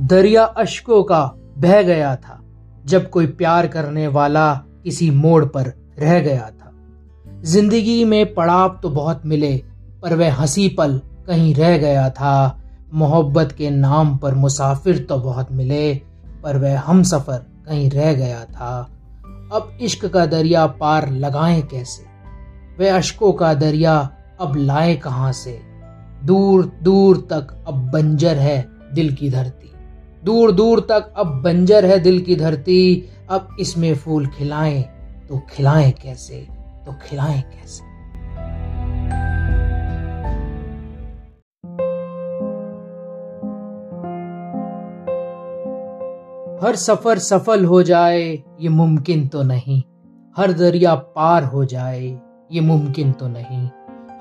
दरिया अशकों का बह गया था, जब कोई प्यार करने वाला किसी मोड़ पर रह गया था। ज़िंदगी में पड़ाव तो बहुत मिले, पर वह हँसी पल कहीं रह गया था। मोहब्बत के नाम पर मुसाफिर तो बहुत मिले, पर वह हम सफ़र कहीं रह गया था। अब इश्क का दरिया पार लगाएँ कैसे? वे अशकों का दरिया अब लाए कहाँ से? दूर दूर तक अब बंजर है दिल की धरती। दूर दूर तक अब बंजर है दिल की धरती। अब इसमें फूल खिलाएँ तो खिलाएँ कैसे? तो खिलाएँ कैसे? हर सफ़र सफल हो जाए ये मुमकिन तो नहीं। हर दरिया पार हो जाए ये मुमकिन तो नहीं।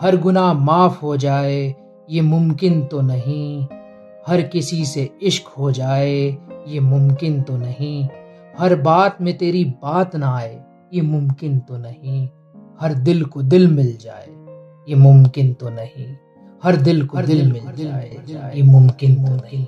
हर गुनाह माफ़ हो जाए ये मुमकिन तो नहीं। हर किसी से इश्क हो जाए ये मुमकिन तो नहीं। हर बात में तेरी बात ना आए ये मुमकिन तो नहीं। हर दिल को दिल मिल जाए ये मुमकिन तो नहीं। हर दिल को दिल मिल जाए ये मुमकिन तो नहीं।